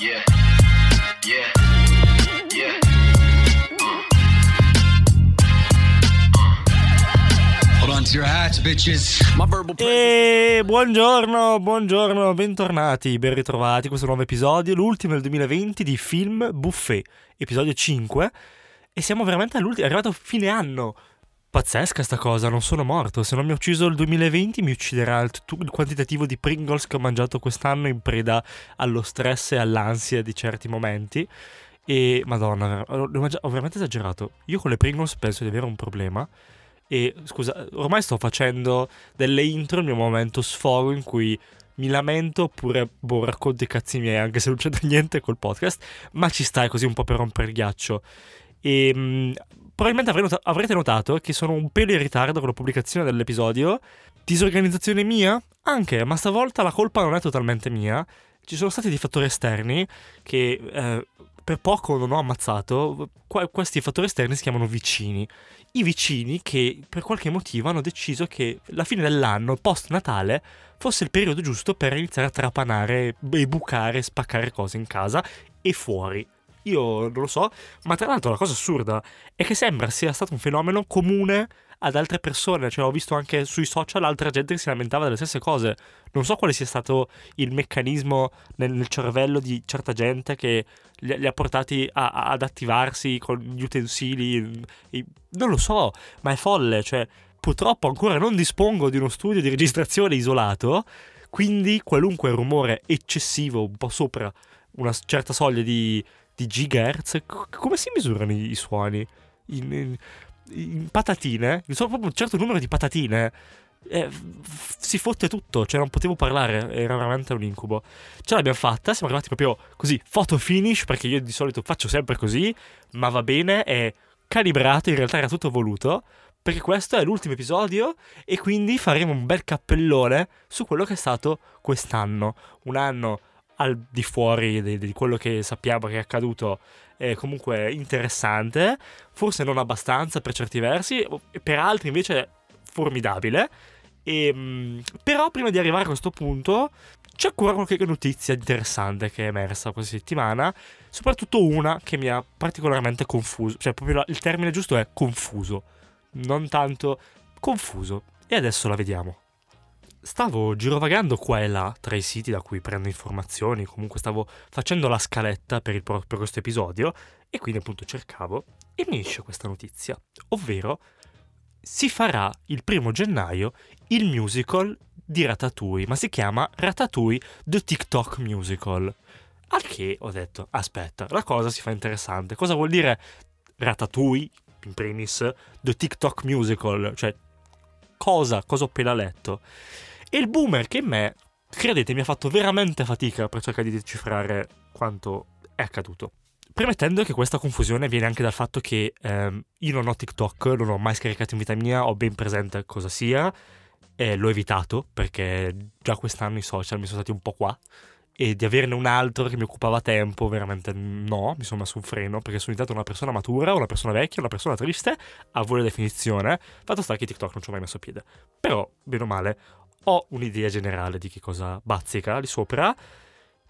Yeah. Yeah. Yeah. My verbal E buongiorno, buongiorno, bentornati, ben ritrovati. Questo nuovo episodio, l'ultimo del 2020 di Film Buffet, episodio 5. E siamo veramente all'ultimo, è arrivato fine anno. Pazzesca sta cosa, non sono morto. Se non mi ha ucciso il 2020 mi ucciderà il, tu- il quantitativo di Pringles che ho mangiato quest'anno in preda allo stress e all'ansia di certi momenti. E madonna, ho, mangia- ho veramente esagerato. Io con le Pringles penso di avere un problema. E scusa, ormai sto facendo delle intro, il mio momento sfogo in cui mi lamento oppure boh, racconto i cazzi miei, anche se non c'entra niente col podcast, ma ci stai così un po' per rompere il ghiaccio. E mh, probabilmente nota- avrete notato che sono un pelo in ritardo con la pubblicazione dell'episodio. Disorganizzazione mia? Anche, ma stavolta la colpa non è totalmente mia. Ci sono stati dei fattori esterni che eh, per poco non ho ammazzato. Qua- questi fattori esterni si chiamano vicini i vicini che per qualche motivo hanno deciso che la fine dell'anno, post Natale, fosse il periodo giusto per iniziare a trapanare e bucare, spaccare cose in casa e fuori. Io non lo so, ma tra l'altro la cosa assurda è che sembra sia stato un fenomeno comune ad altre persone, cioè ho visto anche sui social altra gente che si lamentava delle stesse cose. Non so quale sia stato il meccanismo nel, nel cervello di certa gente che li, li ha portati a- a- ad attivarsi con gli utensili. i- non lo so, ma è folle. Cioè, purtroppo ancora non dispongo di uno studio di registrazione isolato. Quindi qualunque rumore eccessivo, un po' sopra una certa soglia di, di gigahertz, come si misurano i, i suoni? In, in- in patatine? So proprio un certo numero di patatine. eh, f- si fotte tutto, cioè non potevo parlare, era veramente un incubo. Ce l'abbiamo fatta, siamo arrivati proprio così, photo finish, perché io di solito faccio sempre così, ma va bene, è calibrato, in realtà era tutto voluto, perché questo è l'ultimo episodio e quindi faremo un bel cappellone su quello che è stato quest'anno. Un anno al di fuori di, di quello che sappiamo che è accaduto, è comunque interessante, forse non abbastanza per certi versi, per altri invece formidabile. E, mh, però prima di arrivare a questo punto c'è ancora qualche notizia interessante che è emersa questa settimana, soprattutto una che mi ha particolarmente confuso, cioè proprio il termine giusto è confuso, non tanto confuso. E adesso la vediamo. Stavo girovagando qua e là tra i siti da cui prendo informazioni, comunque stavo facendo la scaletta per, il per questo episodio e quindi appunto cercavo e mi esce questa notizia, ovvero si farà il primo gennaio il musical di Ratatouille, ma si chiama Ratatouille The TikTok Musical. Al che ho detto, aspetta, la cosa si fa interessante. Cosa vuol dire Ratatouille, in primis, The TikTok Musical? Cioè, cosa, cosa ho appena letto? E il boomer che in me, credete, mi ha fatto veramente fatica per cercare di decifrare quanto è accaduto. Premettendo che questa confusione viene anche dal fatto che ehm, io non ho TikTok, non ho mai scaricato in vita mia, ho ben presente cosa sia, e l'ho evitato perché già quest'anno i social mi sono stati un po' qua e di averne un altro che mi occupava tempo, veramente no, mi sono messo un freno perché sono diventato una persona matura, una persona vecchia, una persona triste, a voi la definizione. Fatto sta che TikTok non ci ho mai messo piede. Però, bene o male, ho un'idea generale di che cosa bazzica lì sopra.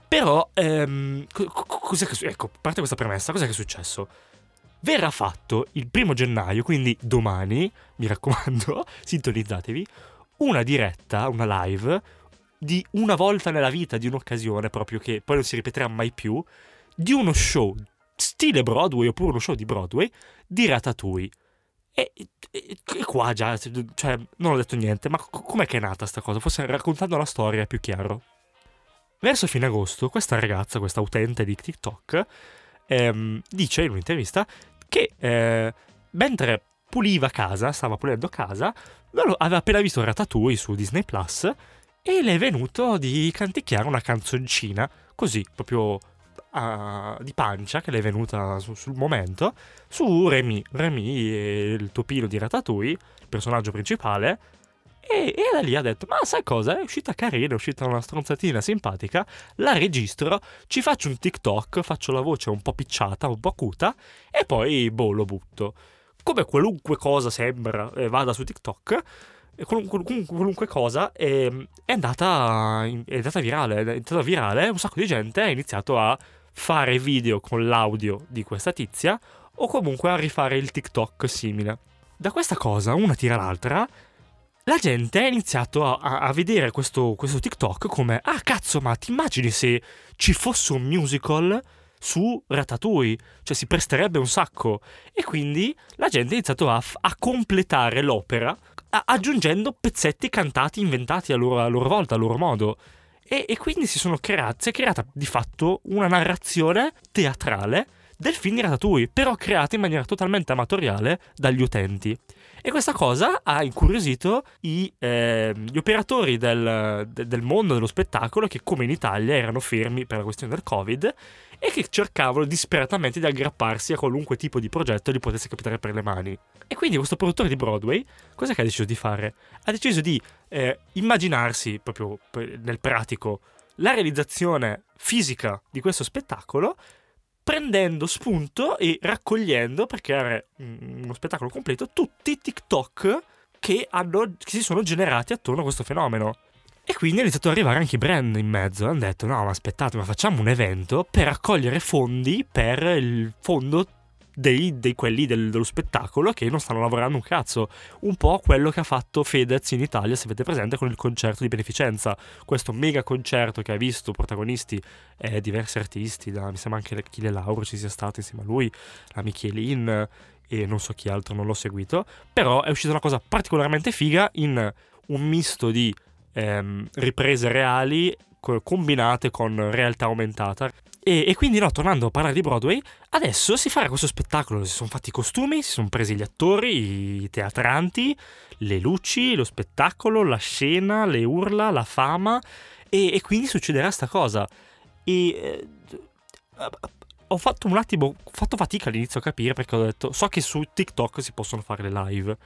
Però, ehm, co- co- cos'è che Ecco, parte questa premessa, cos'è che è successo? Verrà fatto il primo gennaio, quindi domani, mi raccomando, sintonizzatevi, una diretta, una live di una volta nella vita, di un'occasione proprio che poi non si ripeterà mai più, di uno show stile Broadway oppure uno show di Broadway di Ratatouille. E, e- e qua già, cioè, non ho detto niente, ma co- com'è che è nata sta cosa? Forse raccontando la storia è più chiaro. Verso fine agosto, questa ragazza, questa utente di TikTok, ehm, dice in un'intervista che eh, mentre puliva casa, stava pulendo casa, aveva appena visto Ratatouille su Disney Plus e le è venuto di canticchiare una canzoncina, così, proprio ah, di pancia, che le è venuta su- sul momento, su Remy. Remy è il topino di Ratatouille, il personaggio principale, e, e da lì ha detto, ma sai cosa? È uscita carina, è uscita una stronzatina simpatica, la registro, ci faccio un TikTok, faccio la voce un po' picciata, un po' acuta, e poi, boh, lo butto. Come qualunque cosa sembra eh, vada su TikTok, e qualun- qualun- qualunque cosa è, è andata, è andata virale. È andata virale, un sacco di gente ha iniziato a fare video con l'audio di questa tizia o comunque a rifare il TikTok simile. Da questa cosa, una tira l'altra, la gente ha iniziato a, a- vedere questo, questo TikTok come ah cazzo, ma ti immagini se ci fosse un musical su Ratatouille? Cioè si presterebbe un sacco. E quindi la gente ha iniziato a, a completare l'opera aggiungendo pezzetti cantati, inventati a loro, a loro volta, a loro modo. E, e quindi si, creati, si è creata di fatto una narrazione teatrale del film di Ratatouille, però creata in maniera totalmente amatoriale dagli utenti. E questa cosa ha incuriosito i, eh, gli operatori del, de- del mondo dello spettacolo che, come in Italia, erano fermi per la questione del Covid e che cercavano disperatamente di aggrapparsi a qualunque tipo di progetto gli potesse capitare per le mani. E quindi questo produttore di Broadway, cosa che ha deciso di fare? Ha deciso di eh, immaginarsi, proprio nel pratico, la realizzazione fisica di questo spettacolo prendendo spunto e raccogliendo per creare mm, uno spettacolo completo tutti i TikTok che, hanno, che si sono generati attorno a questo fenomeno. E quindi è iniziato ad arrivare anche i brand in mezzo. Hanno detto: no, ma aspettate, ma facciamo un evento per raccogliere fondi per il fondo dei, dei quelli del- dello spettacolo che non stanno lavorando un cazzo. Un po' quello che ha fatto Fedez in Italia, se avete presente, con il concerto di beneficenza. Questo mega concerto che ha visto protagonisti eh, diversi artisti, da, mi sembra anche Achille Lauro ci sia stato insieme a lui, la Michelin e non so chi altro, non l'ho seguito. Però è uscita una cosa particolarmente figa in un misto di ehm, riprese reali combinate con realtà aumentata. E, e quindi, no, tornando a parlare di Broadway, adesso si farà questo spettacolo. Si sono fatti i costumi, si sono presi gli attori, i teatranti, le luci, lo spettacolo, la scena, le urla, la fama. E, e quindi succederà sta cosa. E. eh, ho fatto un attimo, ho fatto fatica all'inizio a capire perché ho detto, so che su TikTok si possono fare le live.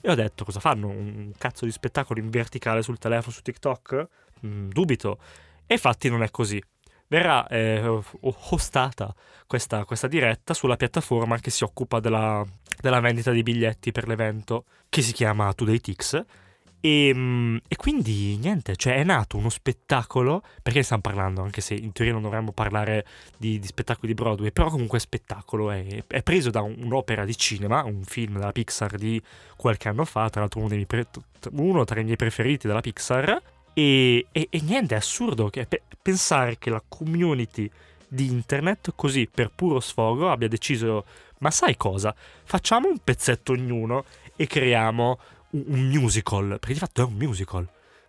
E ho detto, cosa fanno? Un cazzo di spettacolo in verticale sul telefono su TikTok? Mm, dubito. E infatti non è così. Verrà eh, hostata questa, questa diretta sulla piattaforma che si occupa della, della vendita di biglietti per l'evento, che si chiama Today Tix. E, mm, e quindi niente, cioè è nato uno spettacolo, perché ne stiamo parlando, anche se in teoria non dovremmo parlare di, di spettacoli di Broadway, però comunque spettacolo, è, è preso da un- un'opera di cinema, un film della Pixar di qualche anno fa, tra l'altro uno, dei pre- uno tra i miei preferiti della Pixar, e, e- e niente, è assurdo che, pe- pensare che la community di internet così per puro sfogo abbia deciso, ma sai cosa? Facciamo un pezzetto ognuno e creiamo un, un musical, perché di fatto è un musical.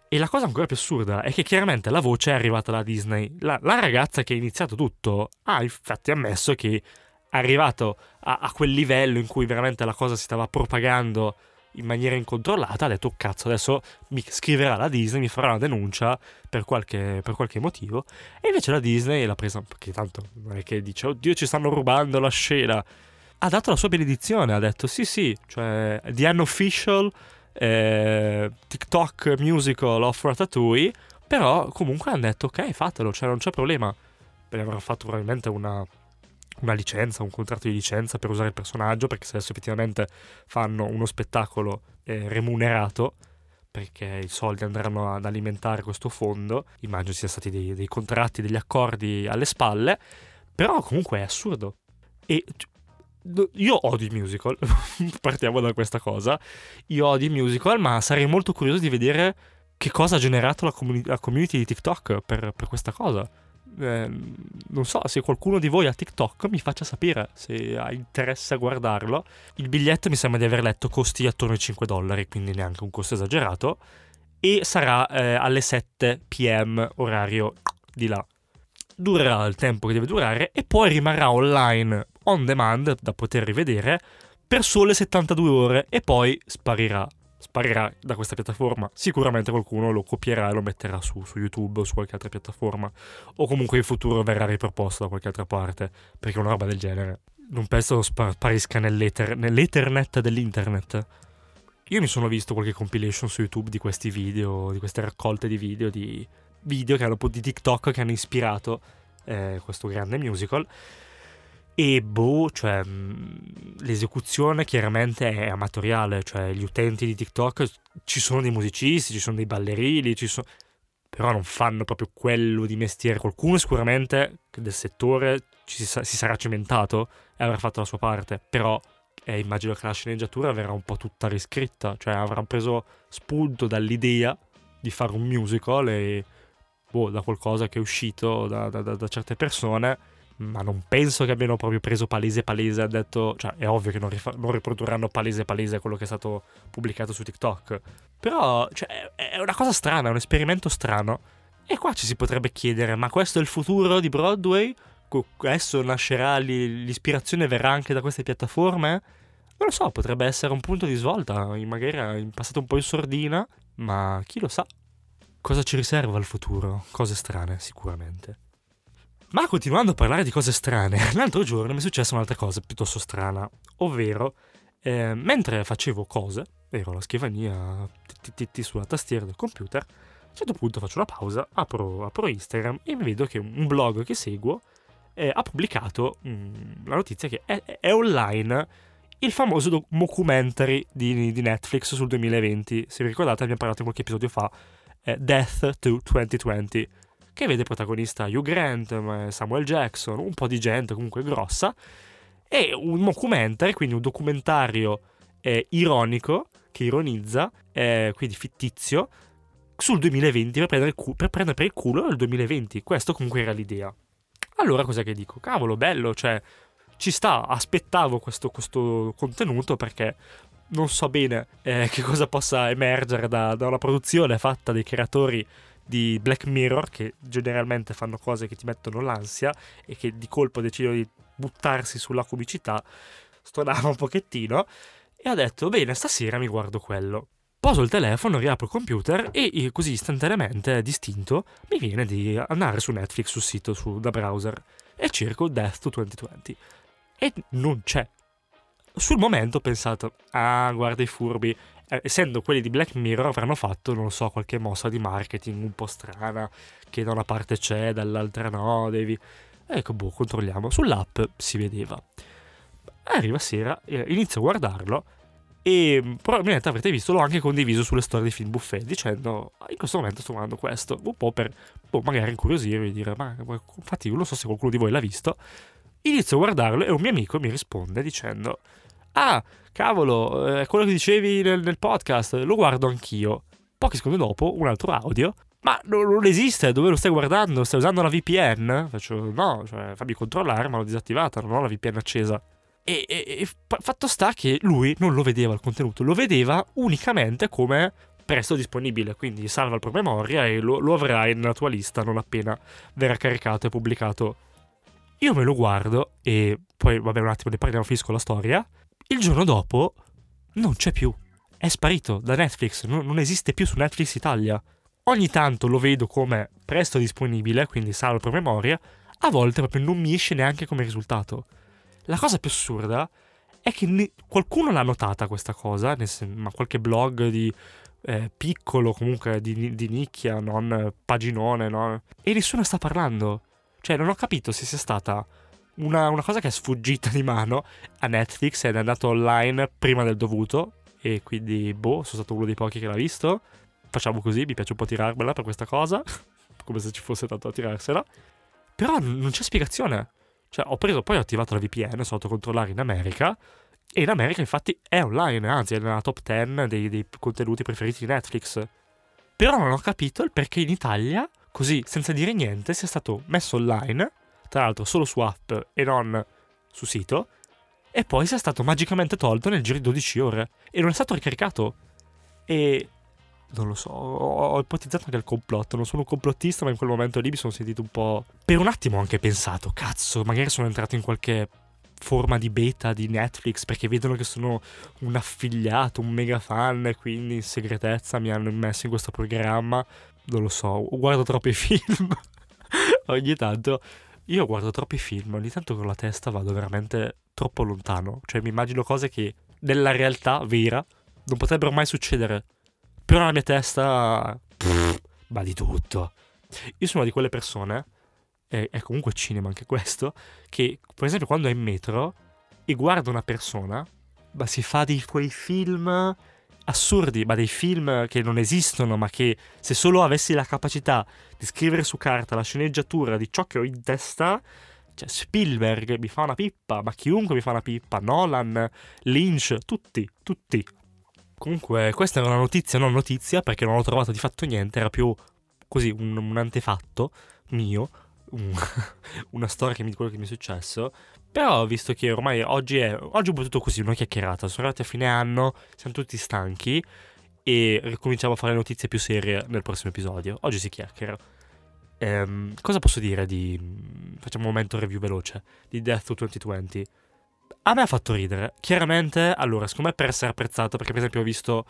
E la cosa ancora più assurda è che chiaramente la voce è arrivata da Disney. La, la ragazza che ha iniziato tutto ha infatti ammesso che è arrivato a, a quel livello in cui veramente la cosa si stava propagando in maniera incontrollata, ha detto "Oh, cazzo, adesso mi scriverà la Disney, mi farà una denuncia per qualche, per qualche motivo. E invece la Disney l'ha presa, perché tanto non è che dice, oddio ci stanno rubando la scena. Ha dato la sua benedizione, ha detto sì sì, cioè the unofficial eh, TikTok musical of Ratatouille, però comunque hanno detto ok fatelo, cioè non c'è problema. Avrà fatto probabilmente una, una licenza, un contratto di licenza per usare il personaggio, perché se adesso effettivamente fanno uno spettacolo eh, remunerato, perché i soldi andranno ad alimentare questo fondo, immagino siano stati dei, dei contratti, degli accordi alle spalle, però comunque è assurdo. E io odio i musical, partiamo da questa cosa, io odio i musical, ma sarei molto curioso di vedere che cosa ha generato la, comuni- la community di TikTok per, per questa cosa. Eh, non so, se qualcuno di voi ha TikTok mi faccia sapere se ha interesse a guardarlo. Il biglietto mi sembra di aver letto costi attorno ai 5 dollari, quindi neanche un costo esagerato. E sarà eh, alle 7 pm orario di là. Durerà il tempo che deve durare e poi rimarrà online on demand da poter rivedere per sole 72 ore e poi sparirà. Sparirà da questa piattaforma. Sicuramente qualcuno lo copierà e lo metterà su, su YouTube o su qualche altra piattaforma. O comunque in futuro verrà riproposto da qualche altra parte. Perché una roba del genere non penso spa- sparisca nell'ether- nell'ethernet dell'internet. Io mi sono visto qualche compilation su YouTube di questi video, di queste raccolte di video, di video che hanno, di TikTok che hanno ispirato eh, questo grande musical. E boh, cioè, mh, l'esecuzione chiaramente è amatoriale, cioè gli utenti di TikTok ci sono dei musicisti, ci sono dei ballerini, ci sono... però non fanno proprio quello di mestiere. Qualcuno sicuramente del settore si, si sarà cimentato e avrà fatto la sua parte, però eh, immagino che la sceneggiatura verrà un po' tutta riscritta, cioè avrà preso spunto dall'idea di fare un musical e boh, da qualcosa che è uscito da, da, da, da certe persone, ma non penso che abbiano proprio preso palese palese e detto, cioè è ovvio che non, rifa- non riprodurranno palese palese quello che è stato pubblicato su TikTok, però cioè, è una cosa strana, è un esperimento strano. E qua ci si potrebbe chiedere, ma questo è il futuro di Broadway? Adesso nascerà, l'ispirazione verrà anche da queste piattaforme? Non lo so, potrebbe essere un punto di svolta, magari in passato un po' in sordina, ma chi lo sa? Cosa ci riserva il futuro? Cose strane, sicuramente. Ma continuando a parlare di cose strane, l'altro giorno mi è successa un'altra cosa piuttosto strana, ovvero eh, mentre facevo cose, ero alla scrivania, sulla tastiera del computer, a un certo punto faccio una pausa, apro, apro Instagram e vedo che un blog che seguo eh, ha pubblicato mh, mm, la notizia che è, è, online il famoso documentary di, di, Netflix sul 2020. Se vi ricordate abbiamo parlato qualche episodio fa, eh, Death to 2020, che vede protagonista Hugh Grant, Samuel Jackson, un po' di gente comunque grossa, e un documentary, quindi un documentario eh, ironico, che ironizza, eh, quindi fittizio, sul 2020 per prendere, cu- per prendere per il culo il 2020. Questo comunque era l'idea. Allora cos'è che dico? Cavolo, bello, cioè ci sta, aspettavo questo, questo contenuto perché non so bene eh, che cosa possa emergere da, da, una produzione fatta dai creatori di Black Mirror, che generalmente fanno cose che ti mettono l'ansia e che di colpo decidono di buttarsi sulla comicità, stonava un pochettino, e ho detto, bene, stasera mi guardo quello. Poso il telefono, riapro il computer e così istantaneamente, distinto, mi viene di andare su Netflix sul sito, su, da browser, e cerco Death to 2020. E non c'è sul momento ho pensato, ah, guarda i furbi. Eh, essendo quelli di Black Mirror avranno fatto, non so, qualche mossa di marketing un po' strana, che da una parte c'è, dall'altra no, devi... Ecco, boh, controlliamo. Sull'app si vedeva. Arriva sera, eh, inizio a guardarlo e mm, probabilmente avrete visto, l'ho anche condiviso sulle storie di Film Buffet, dicendo, ah, in questo momento sto guardando questo, un po' per, boh, magari incuriosirvi e dire, ma infatti non so se qualcuno di voi l'ha visto. Inizio a guardarlo e un mio amico mi risponde dicendo, ah, cavolo, è eh, quello che dicevi nel, nel, podcast, lo guardo anch'io. Pochi secondi dopo, un altro audio. Ma non, non, esiste, dove lo stai guardando? Stai usando la VPN? Faccio, no, cioè, fammi controllare, ma l'ho disattivata, non ho la VPN accesa. E, e, e fatto sta che lui non lo vedeva il contenuto, lo vedeva unicamente come presto disponibile, quindi salva il promemoria e lo, lo avrai nella tua lista non appena verrà caricato e pubblicato. Io me lo guardo e poi, vabbè, un attimo ne parliamo, finisco la storia. Il giorno dopo non c'è più. È sparito da Netflix, non, non esiste più su Netflix Italia. Ogni tanto lo vedo come presto disponibile, quindi salvo per memoria, a volte proprio non mi esce neanche come risultato. La cosa più assurda è che ne- qualcuno l'ha notata questa cosa, sen- ma qualche blog di eh, piccolo, comunque di, di, nicchia, non paginone, no? e nessuno sta parlando. Cioè, non ho capito se sia stata una, una, cosa che è sfuggita di mano a Netflix ed è andato online prima del dovuto e quindi boh, sono stato uno dei pochi che l'ha visto. Facciamo così, mi piace un po' tirarmela per questa cosa, come se ci fosse tanto a tirarsela. Però non c'è spiegazione. Cioè, ho preso, poi ho attivato la VPN, sono andato a controllare in America e in America infatti è online, anzi è nella top 10 dei, dei contenuti preferiti di Netflix. Però non ho capito il perché in Italia, così senza dire niente, sia stato messo online tra l'altro solo su app e non su sito, e poi sia stato magicamente tolto nel giro di 12 ore e non è stato ricaricato. E non lo so, ho ipotizzato anche il complotto, non sono un complottista, ma in quel momento lì mi sono sentito un po'... Per un attimo ho anche pensato, cazzo, magari sono entrato in qualche forma di beta di Netflix perché vedono che sono un affiliato, un mega fan e quindi in segretezza mi hanno messo in questo programma. Non lo so, guardo troppi film. Ogni tanto io guardo troppi film, ogni tanto con la testa vado veramente troppo lontano. Cioè mi immagino cose che nella realtà vera non potrebbero mai succedere. Però nella mia testa... Pff, ma di tutto. Io sono di quelle persone è, è comunque cinema anche questo, che per esempio quando è in metro e guarda una persona, ma si fa di quei film assurdi, ma dei film che non esistono, ma che se solo avessi la capacità di scrivere su carta la sceneggiatura di ciò che ho in testa, cioè Spielberg mi fa una pippa, ma chiunque mi fa una pippa, Nolan, Lynch, tutti, tutti. Comunque, questa era una notizia, non notizia, perché non ho trovato di fatto niente, era più così un, un antefatto mio, un- una storia che mi, quello che mi è successo. Però, visto che ormai oggi è. Oggi ho potuto così, una chiacchierata. Sono arrivati a fine anno, siamo tutti stanchi. E ricominciamo a fare notizie più serie nel prossimo episodio. Oggi si chiacchiera. Ehm, cosa posso dire di. Facciamo un momento review veloce. Di Death to 2020. A me ha fatto ridere. Chiaramente, allora, secondo me per essere apprezzato, perché per esempio ho visto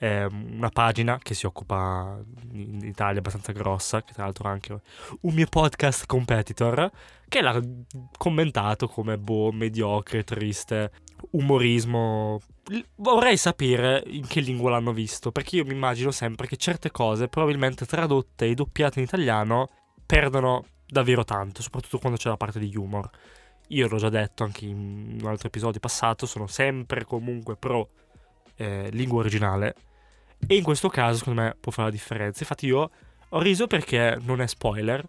ehm, una pagina che si occupa in Italia abbastanza grossa, che tra l'altro ha anche un mio podcast competitor, che l'ha commentato come boh, mediocre, triste, umorismo. Vorrei sapere in che lingua l'hanno visto, perché io mi immagino sempre che certe cose, probabilmente tradotte e doppiate in italiano, perdono davvero tanto, soprattutto quando c'è la parte di humor. Io l'ho già detto anche in un altro episodio passato, sono sempre comunque pro eh, lingua originale. E in questo caso, secondo me, può fare la differenza. Infatti, io ho riso perché non è spoiler.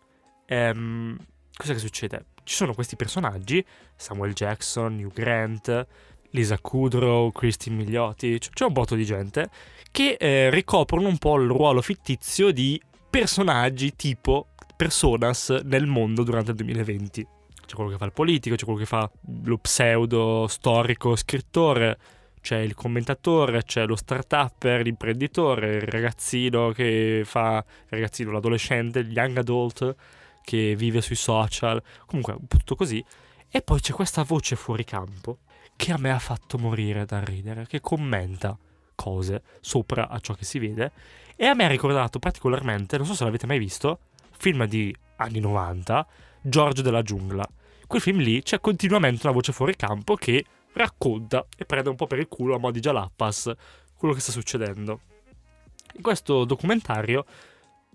Ehm, cosa che succede? Ci sono questi personaggi: Samuel Jackson, Hugh Grant, Lisa Kudrow, Christine Milioti. c- C'è un botto di gente che eh, ricoprono un po' il ruolo fittizio di personaggi tipo personas nel mondo durante il 2020. C'è quello che fa il politico, c'è quello che fa lo pseudo storico scrittore, c'è il commentatore, c'è lo start-upper, l'imprenditore, il ragazzino che fa il ragazzino, l'adolescente, il young adult che vive sui social, comunque tutto così. E poi c'è questa voce fuori campo che a me ha fatto morire da ridere, che commenta cose sopra a ciò che si vede e a me ha ricordato particolarmente, non so se l'avete mai visto, film di anni 90, Giorgio della giungla. Quel film lì c'è continuamente una voce fuori campo che racconta e prende un po' per il culo a mo' di Jalappas quello che sta succedendo. In questo documentario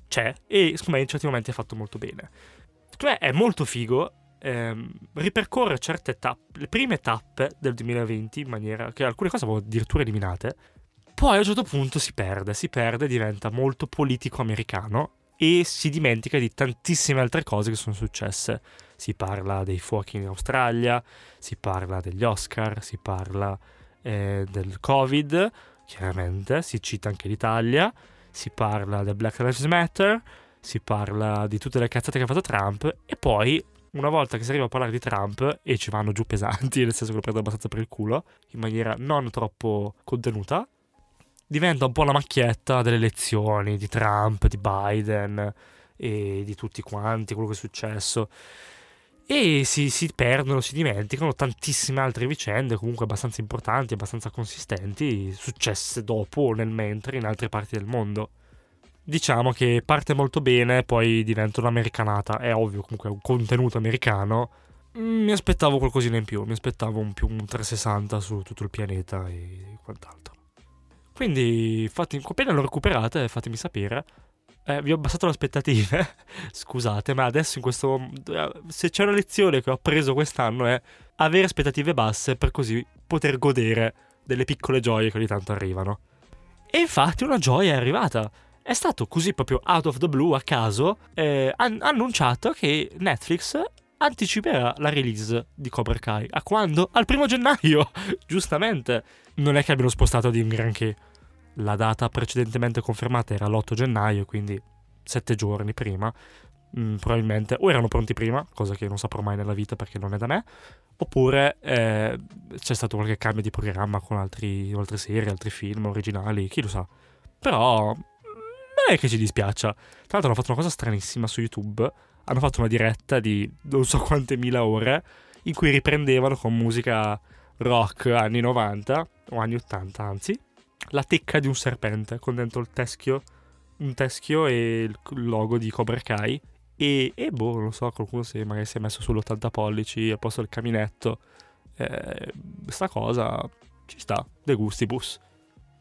c'è e secondo me in certi momenti è fatto molto bene. Secondo me è molto figo, ehm, ripercorre certe tappe, le prime tappe del 2020 in maniera che alcune cose avevo addirittura eliminate. Poi a un certo punto si perde, si perde, diventa molto politico americano e si dimentica di tantissime altre cose che sono successe. Si parla dei fuochi in Australia, si parla degli Oscar, si parla eh, del Covid, chiaramente, si cita anche l'Italia, si parla del Black Lives Matter, si parla di tutte le cazzate che ha fatto Trump e poi una volta che si arriva a parlare di Trump e ci vanno giù pesanti, nel senso che lo prendo abbastanza per il culo, in maniera non troppo contenuta, diventa un po' la macchietta delle elezioni di Trump, di Biden e di tutti quanti, quello che è successo. E si, si perdono, si dimenticano tantissime altre vicende, comunque abbastanza importanti, abbastanza consistenti, successe dopo o nel mentre in altre parti del mondo. Diciamo che parte molto bene, poi diventa un'americanata. È ovvio, comunque un contenuto americano. Mm, Mi aspettavo qualcosina in più, mi aspettavo un più un 360 su tutto il pianeta e quant'altro. Quindi, fatti, appena lo recuperate, fatemi sapere. Eh, vi ho abbassato le aspettative. Scusate, ma adesso in questo. Se c'è una lezione che ho appreso quest'anno è avere aspettative basse per così poter godere delle piccole gioie che ogni tanto arrivano. E infatti una gioia è arrivata. È stato così proprio out of the blue, a caso, eh, han- annunciato che Netflix anticiperà la release di Cobra Kai. A quando? Al primo gennaio! Giustamente. Non è che abbiano spostato di un granché. La data precedentemente confermata era l'8 gennaio, quindi sette giorni prima. Mm, probabilmente o erano pronti prima, cosa che non saprò mai nella vita perché non è da me, oppure eh, c'è stato qualche cambio di programma con altri, altre serie, altri film originali, chi lo sa. Però non è che ci dispiaccia. Tra l'altro hanno fatto una cosa stranissima su YouTube. Hanno fatto una diretta di non so quante mila ore in cui riprendevano con musica rock anni 90 o anni 80 anzi la tecca di un serpente con dentro il teschio un teschio e il logo di Cobra Kai. E, e boh non so qualcuno si, magari si è messo sull'80 pollici al posto del caminetto. Eh, sta cosa ci sta. De gustibus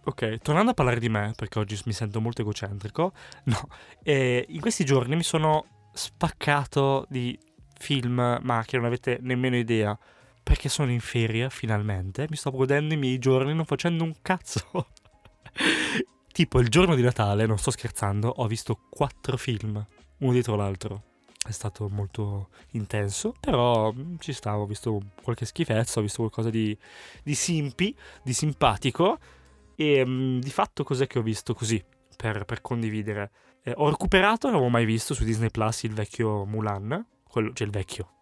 ok tornando a parlare di me perché oggi mi sento molto egocentrico. No eh, in questi giorni mi sono spaccato di film, ma che non avete nemmeno idea. Perché sono in ferie, finalmente. Mi sto godendo i miei giorni non facendo un cazzo. tipo, il giorno di Natale, non sto scherzando, ho visto quattro film, uno dietro l'altro. È stato molto intenso, però mm, ci stavo, ho visto qualche schifezza, ho visto qualcosa di, di simpi, di simpatico. E mh, di fatto cos'è che ho visto così, per, per condividere? Eh, ho recuperato, non avevo mai visto su Disney Plus il vecchio Mulan, quello, cioè il vecchio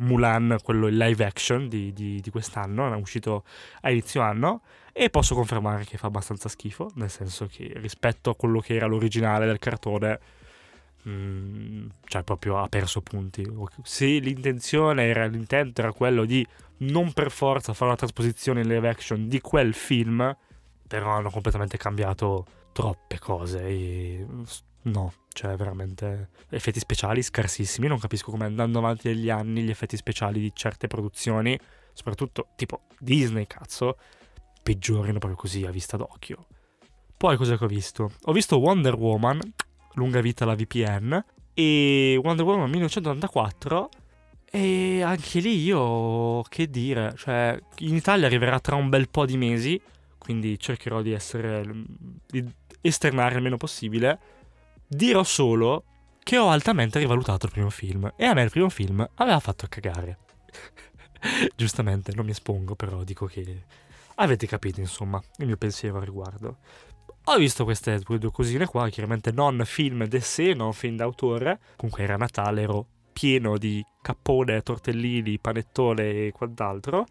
Mulan, quello in live action di, di, di quest'anno, è uscito a inizio anno e posso confermare che fa abbastanza schifo, nel senso che rispetto a quello che era l'originale del cartone, mm, cioè proprio ha perso punti. Se l'intenzione era, l'intento era quello di non per forza fare una trasposizione in live action di quel film, però hanno completamente cambiato troppe cose e no, cioè veramente effetti speciali scarsissimi, non capisco come andando avanti negli anni gli effetti speciali di certe produzioni, soprattutto tipo Disney, cazzo, peggiorino proprio così a vista d'occhio. Poi cosa che ho visto? Ho visto Wonder Woman, lunga vita la VPN, e Wonder Woman 1984 e anche lì io che dire, cioè in Italia arriverà tra un bel po' di mesi, quindi cercherò di essere di esternare il meno possibile. Dirò solo che ho altamente rivalutato il primo film e a me il primo film aveva fatto cagare. Giustamente, non mi espongo, però dico che avete capito, insomma, il mio pensiero al riguardo. Ho visto queste due cosine qua, chiaramente non film de sé, non film d'autore. Comunque era Natale, ero pieno di cappone, tortellini, panettone e quant'altro.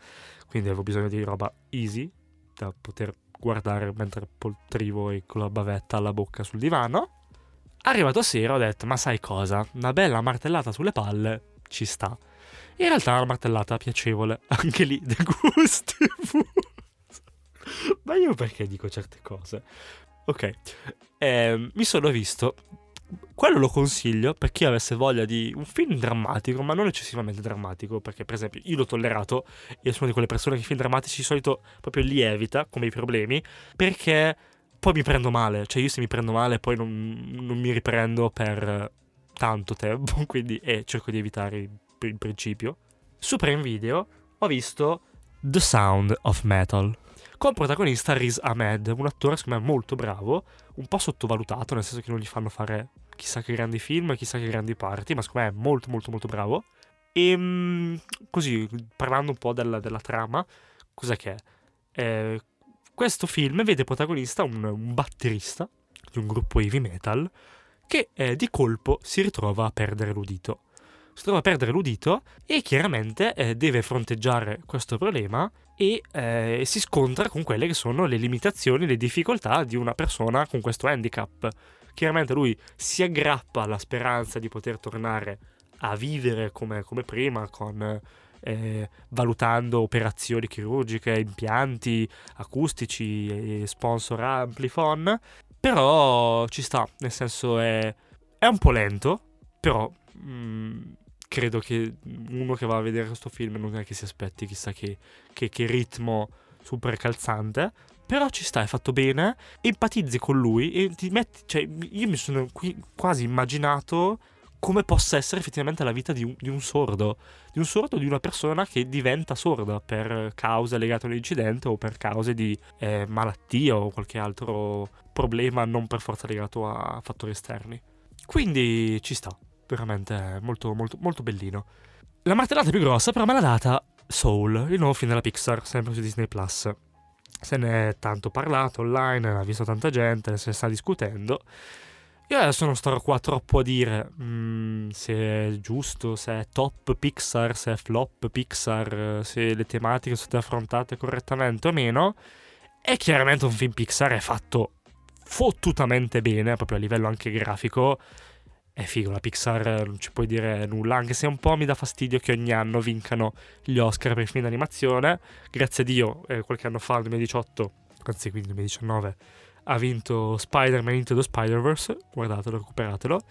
Quindi avevo bisogno di roba easy da poter guardare mentre poltrivo e con la bavetta alla bocca sul divano. Arrivato sera ho detto, ma sai cosa? Una bella martellata sulle palle ci sta. In realtà una martellata piacevole, anche lì de gusti. ma io perché dico certe cose? Ok, eh, mi sono visto quello lo consiglio per chi avesse voglia di un film drammatico, ma non eccessivamente drammatico, perché per esempio io l'ho tollerato e sono di quelle persone che i film drammatici di solito proprio li evita come i problemi, perché poi mi prendo male, cioè io se mi prendo male poi non, non mi riprendo per tanto tempo, quindi eh, cerco di evitare il principio. Su Prime Video ho visto The Sound of Metal, con protagonista Riz Ahmed, un attore secondo me molto bravo, un po' sottovalutato, nel senso che non gli fanno fare chissà che grandi film, chissà che grandi parti, ma secondo me è molto molto molto bravo. E ehm, così, parlando un po' della, della trama, cos'è che è? Eh, questo film vede protagonista un, un, batterista di un gruppo heavy metal che eh, di colpo si ritrova a perdere l'udito. Si trova a perdere l'udito e chiaramente eh, deve fronteggiare questo problema e eh, si scontra con quelle che sono le limitazioni, le difficoltà di una persona con questo handicap. Chiaramente lui si aggrappa alla speranza di poter tornare a vivere come, come prima, con, eh, valutando operazioni chirurgiche, impianti acustici, sponsor amplifon. Però ci sta, nel senso è, è un po' lento, però mh, mm, credo che uno che va a vedere questo film non è che si aspetti chissà che, che, che ritmo super calzante. Però ci sta, è fatto bene. Empatizzi con lui e ti metti. Cioè, io mi sono qui quasi immaginato come possa essere effettivamente la vita di un, di un, sordo. Di un sordo, di una persona che diventa sorda per cause legate all'incidente o per cause di eh, malattia o qualche altro problema non per forza legato a fattori esterni. Quindi ci sta veramente molto, molto, molto bellino. La martellata più grossa però me l'ha data Soul, il nuovo film della Pixar, sempre su Disney+. Plus. Se ne è tanto parlato online, l'ha visto tanta gente, se ne sta discutendo. Io adesso non starò qua troppo a dire mm, se è giusto, se è top Pixar, se è flop Pixar, se le tematiche sono state affrontate correttamente o meno. È chiaramente un film Pixar, è fatto fottutamente bene, proprio a livello anche grafico è figo, la Pixar non ci puoi dire nulla, anche se un po' mi dà fastidio che ogni anno vincano gli Oscar per film d'animazione. Grazie a Dio, eh, qualche anno fa, nel 2018, anzi quindi nel 2019, ha vinto Spider-Man Into the Spider-Verse, guardatelo, recuperatelo.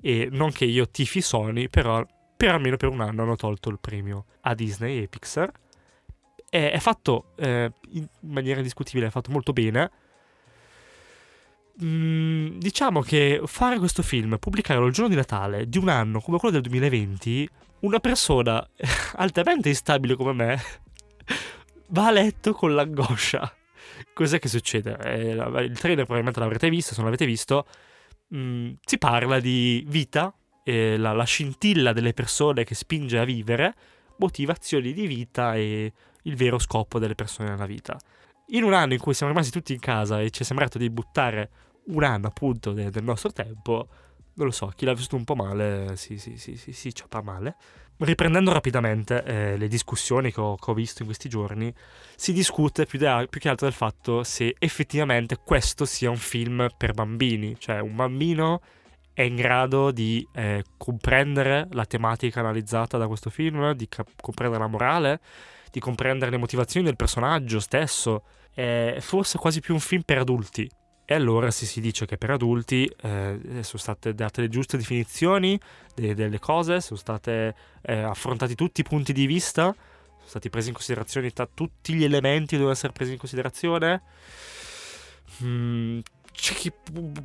E non che io tifi Sony, però per almeno per un anno hanno tolto il premio a Disney e Pixar. È, è fatto eh, in maniera indiscutibile, è fatto molto bene Mm, diciamo che fare questo film, pubblicarlo il giorno di Natale di un anno come quello del 2020, una persona altamente instabile come me va a letto con l'angoscia. Cos'è che succede? Eh, il trailer probabilmente l'avrete visto, se non l'avete visto, mm, si parla di vita, eh, la, la scintilla delle persone che spinge a vivere, motivazioni di vita e il vero scopo delle persone nella vita. In un anno in cui siamo rimasti tutti in casa e ci è sembrato di buttare un anno appunto de- del nostro tempo, non lo so, chi l'ha vissuto un po' male si, si, si, si, si male. Riprendendo rapidamente eh, le discussioni che ho, che ho, visto in questi giorni, si discute più, de- più, che altro del fatto se effettivamente questo sia un film per bambini, cioè un bambino è in grado di eh, comprendere la tematica analizzata da questo film, di cap- comprendere la morale, di comprendere le motivazioni del personaggio stesso. È forse quasi più un film per adulti. E allora se si dice che per adulti eh, sono state date le giuste definizioni de- delle cose, sono stati eh, affrontati tutti i punti di vista, sono stati presi in considerazione tutti gli elementi che devono essere presi in considerazione. Mm, c'è chi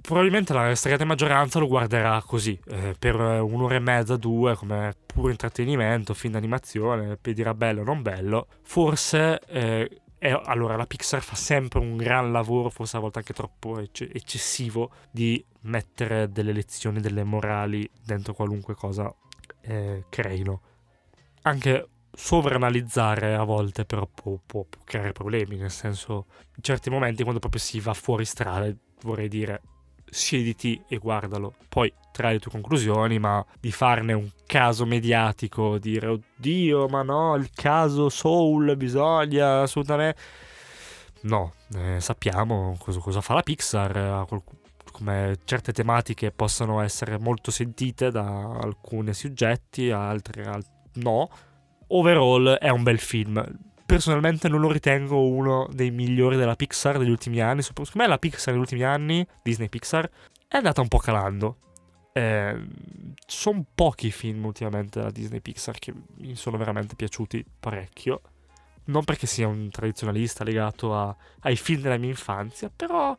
probabilmente la stragrande maggioranza lo guarderà così, eh, per un'ora e mezza, due, come puro intrattenimento, film d'animazione, e dirà bello o non bello. Forse, eh, è, allora, la Pixar fa sempre un gran lavoro, forse a volte anche troppo ecce- eccessivo, di mettere delle lezioni, delle morali dentro qualunque cosa eh, creino. Anche sovranalizzare a volte però può, può, può, creare problemi, nel senso in certi momenti quando proprio si va fuori strada vorrei dire siediti e guardalo. Poi trai le tue conclusioni, ma di farne un caso mediatico, dire oddio, ma no, il caso Soul bisogna assolutamente. No, eh, sappiamo cosa, cosa, fa la Pixar, come certe tematiche possono essere molto sentite da alcuni soggetti, altre al- no. Overall è un bel film personalmente non lo ritengo uno dei migliori della Pixar degli ultimi anni. Secondo me la Pixar degli ultimi anni, Disney Pixar, è andata un po' calando. Eh, sono pochi film ultimamente della Disney Pixar che mi sono veramente piaciuti parecchio. Non perché sia un tradizionalista legato a, ai film della mia infanzia, però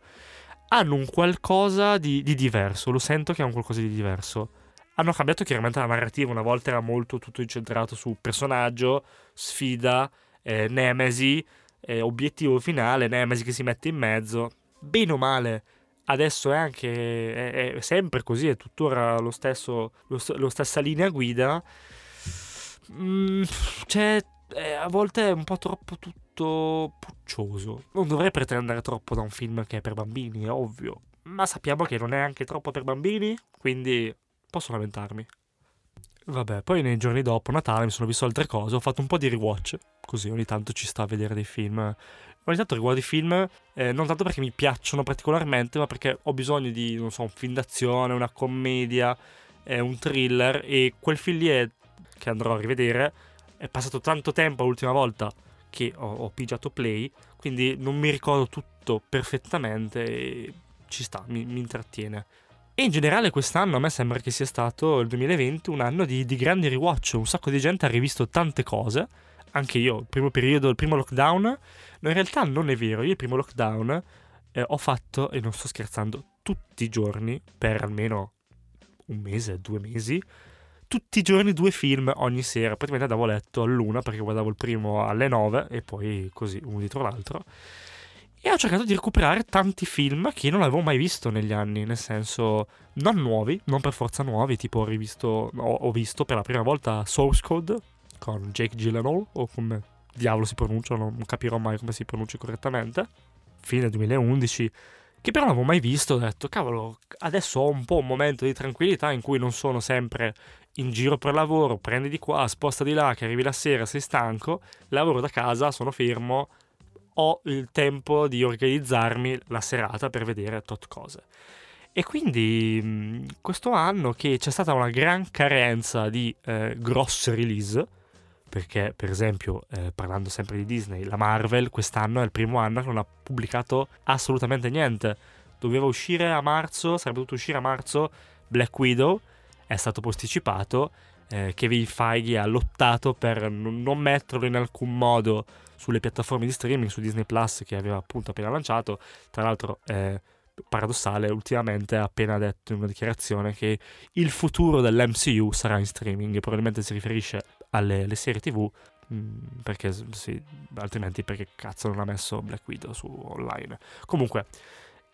hanno un qualcosa di, di diverso. Lo sento che hanno qualcosa di diverso hanno cambiato chiaramente la narrativa. Una volta era molto tutto incentrato su personaggio, sfida, eh, Nemesi, eh, obiettivo finale, Nemesi che si mette in mezzo, bene o male. Adesso è anche è, è sempre così, è tuttora lo stesso, lo, lo stessa linea guida. Mm, c'è eh, a volte è un po' troppo tutto puccioso. Non dovrei pretendere troppo da un film che è per bambini, è ovvio. Ma sappiamo che non è anche troppo per bambini, quindi posso lamentarmi. Vabbè, poi nei giorni dopo Natale mi sono visto altre cose, ho fatto un po' di rewatch, così ogni tanto ci sta a vedere dei film. Ogni tanto riguardo i film, eh, non tanto perché mi piacciono particolarmente, ma perché ho bisogno di, non so, un film d'azione, una commedia, eh, un thriller, e quel film lì è, che andrò a rivedere, è passato tanto tempo l'ultima volta che ho, ho pigiato play, quindi non mi ricordo tutto perfettamente e ci sta, mi, mi intrattiene. E in generale quest'anno a me sembra che sia stato il 2020 un anno di, di grandi rewatch, un sacco di gente ha rivisto tante cose, anche io, il primo periodo, il primo lockdown, no in realtà non è vero, io il primo lockdown eh, ho fatto, e non sto scherzando, tutti i giorni, per almeno un mese, due mesi, tutti i giorni due film ogni sera, praticamente andavo a letto all'una perché guardavo il primo alle nove e poi così uno dietro l'altro. E ho cercato di recuperare tanti film che non avevo mai visto negli anni, nel senso non nuovi, non per forza nuovi, tipo ho rivisto, ho, ho visto per la prima volta Source Code con Jake Gyllenhaal, o come diavolo si pronuncia, non capirò mai come si pronuncia correttamente, fine 2011, che però non avevo mai visto, ho detto cavolo, adesso ho un po' un momento di tranquillità in cui non sono sempre in giro per lavoro, prendi di qua, sposta di là, che arrivi la sera, sei stanco, lavoro da casa, sono fermo, ho il tempo di organizzarmi la serata per vedere tot cose. E quindi questo anno che c'è stata una gran carenza di eh, grosse release, perché per esempio, eh, parlando sempre di Disney, la Marvel quest'anno è il primo anno che non ha pubblicato assolutamente niente. Doveva uscire a marzo, sarebbe dovuto uscire a marzo Black Widow, è stato posticipato. Eh, Kevin Feige ha lottato per n- non metterlo in alcun modo sulle piattaforme di streaming, su Disney Plus che aveva appunto appena lanciato. Tra l'altro, eh, paradossale, ultimamente ha appena detto in una dichiarazione che il futuro dell'MCU sarà in streaming, probabilmente si riferisce alle, alle serie TV, mh, mm, perché sì, altrimenti perché cazzo non ha messo Black Widow su online. Comunque,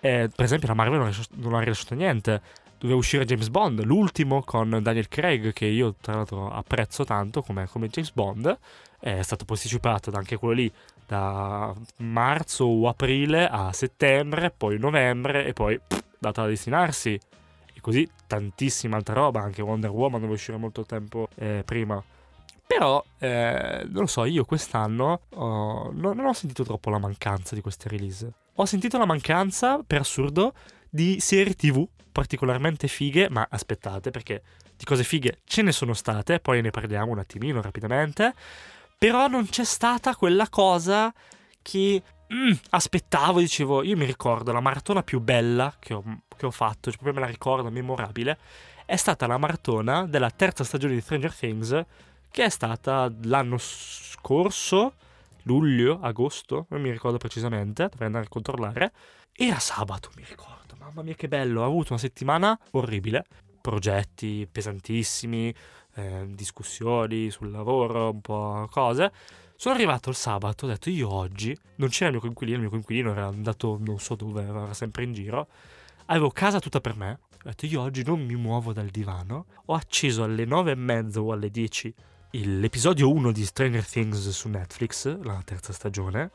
eh, per esempio la Marvel non ha, non ha rilasciato niente, doveva uscire James Bond, l'ultimo con Daniel Craig, che io tra l'altro apprezzo tanto come, come James Bond, è stato posticipato anche quello lì da marzo o aprile a settembre, poi novembre e poi pff, data da destinarsi. E così tantissima altra roba, anche Wonder Woman doveva uscire molto tempo eh, prima. Però, eh, non lo so, io quest'anno oh, non, ho sentito troppo la mancanza di queste release. Ho sentito la mancanza, per assurdo, di serie tv particolarmente fighe, ma aspettate perché di cose fighe ce ne sono state, poi ne parliamo un attimino rapidamente. Però non c'è stata quella cosa che mm, aspettavo, dicevo, io mi ricordo la maratona più bella che ho, che ho fatto, cioè proprio me la ricordo, memorabile, è stata la maratona della terza stagione di Stranger Things, che è stata l'anno scorso, luglio, agosto, non mi ricordo precisamente, dovrei andare a controllare. Era sabato, mi ricordo, mamma mia che bello, ho avuto una settimana orribile, progetti pesantissimi, eh, discussioni sul lavoro, un po' cose. Sono arrivato il sabato, ho detto io oggi, non c'era il mio coinquilino, il mio coinquilino era andato non so dove, era sempre in giro, avevo casa tutta per me, ho detto io oggi non mi muovo dal divano, ho acceso alle nove e mezza o alle 10 l'episodio 1 di Stranger Things su Netflix, la terza stagione,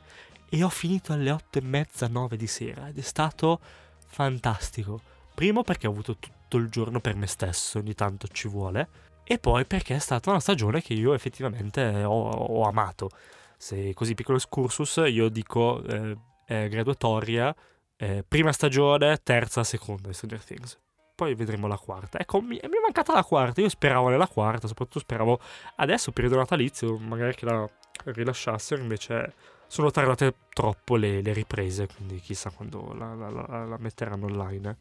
e ho finito alle otto e mezza, nove di sera ed è stato fantastico. Primo perché ho avuto tutto il giorno per me stesso, ogni tanto ci vuole, e poi perché è stata una stagione che io effettivamente ho, ho amato. Se così piccolo excursus, io dico eh, graduatoria, eh, prima stagione, terza, seconda di Stranger Things. Poi vedremo la quarta. Ecco, mi, mi, è mancata la quarta. Io speravo nella quarta, soprattutto speravo adesso, periodo natalizio, magari che la rilasciassero. Invece sono tardate troppo le, le riprese, quindi chissà quando la, la, la, la metteranno online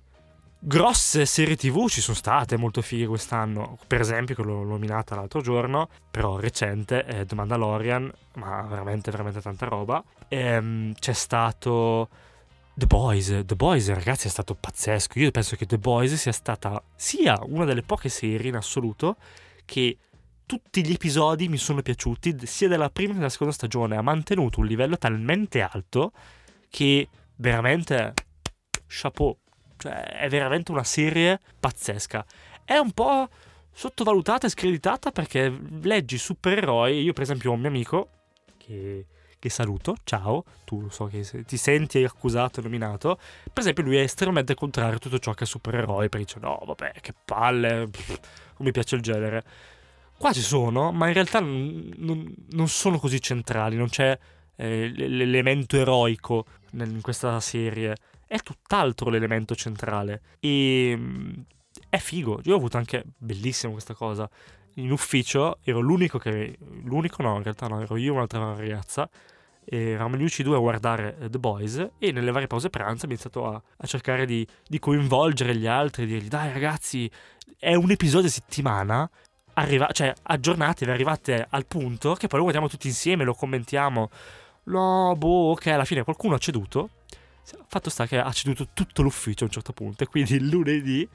grosse serie tv ci sono state molto fighe quest'anno, per esempio che l'ho nominata l'altro giorno, però recente, è The Mandalorian, ma veramente veramente tanta roba. E, ehm, c'è stato The Boys, The Boys ragazzi è stato pazzesco, io penso che The Boys sia stata sia una delle poche serie in assoluto che tutti gli episodi mi sono piaciuti, sia della prima che della seconda stagione, ha mantenuto un livello talmente alto che veramente chapeau cioè, è veramente una serie pazzesca. È un po' sottovalutata e screditata perché leggi supereroi. Io, per esempio, ho un mio amico che, che saluto. Ciao, tu so che ti senti accusato e nominato. Per esempio, lui è estremamente contrario a tutto ciò che è supereroi. Perché dice: No, vabbè, che palle, non mi piace il genere. Qua ci sono, ma in realtà non, non, sono così centrali. Non c'è eh, l'elemento eroico in questa serie è tutt'altro l'elemento centrale. E mm, è figo. Io ho avuto anche bellissimo questa cosa. In ufficio ero l'unico che. L'unico no, in realtà no, ero io e un'altra ragazza. E eravamo gli unici due a guardare eh, The Boys. E nelle varie pause pranzo ho iniziato a, a cercare di, di, coinvolgere gli altri, di dirgli: dai ragazzi, è un episodio a settimana. Arriva, cioè, aggiornatevi, arrivate al punto che poi lo guardiamo tutti insieme, lo commentiamo. No, boh, ok, alla fine qualcuno ha ceduto Fatto sta che ha ceduto tutto l'ufficio a un certo punto. E quindi il lunedì,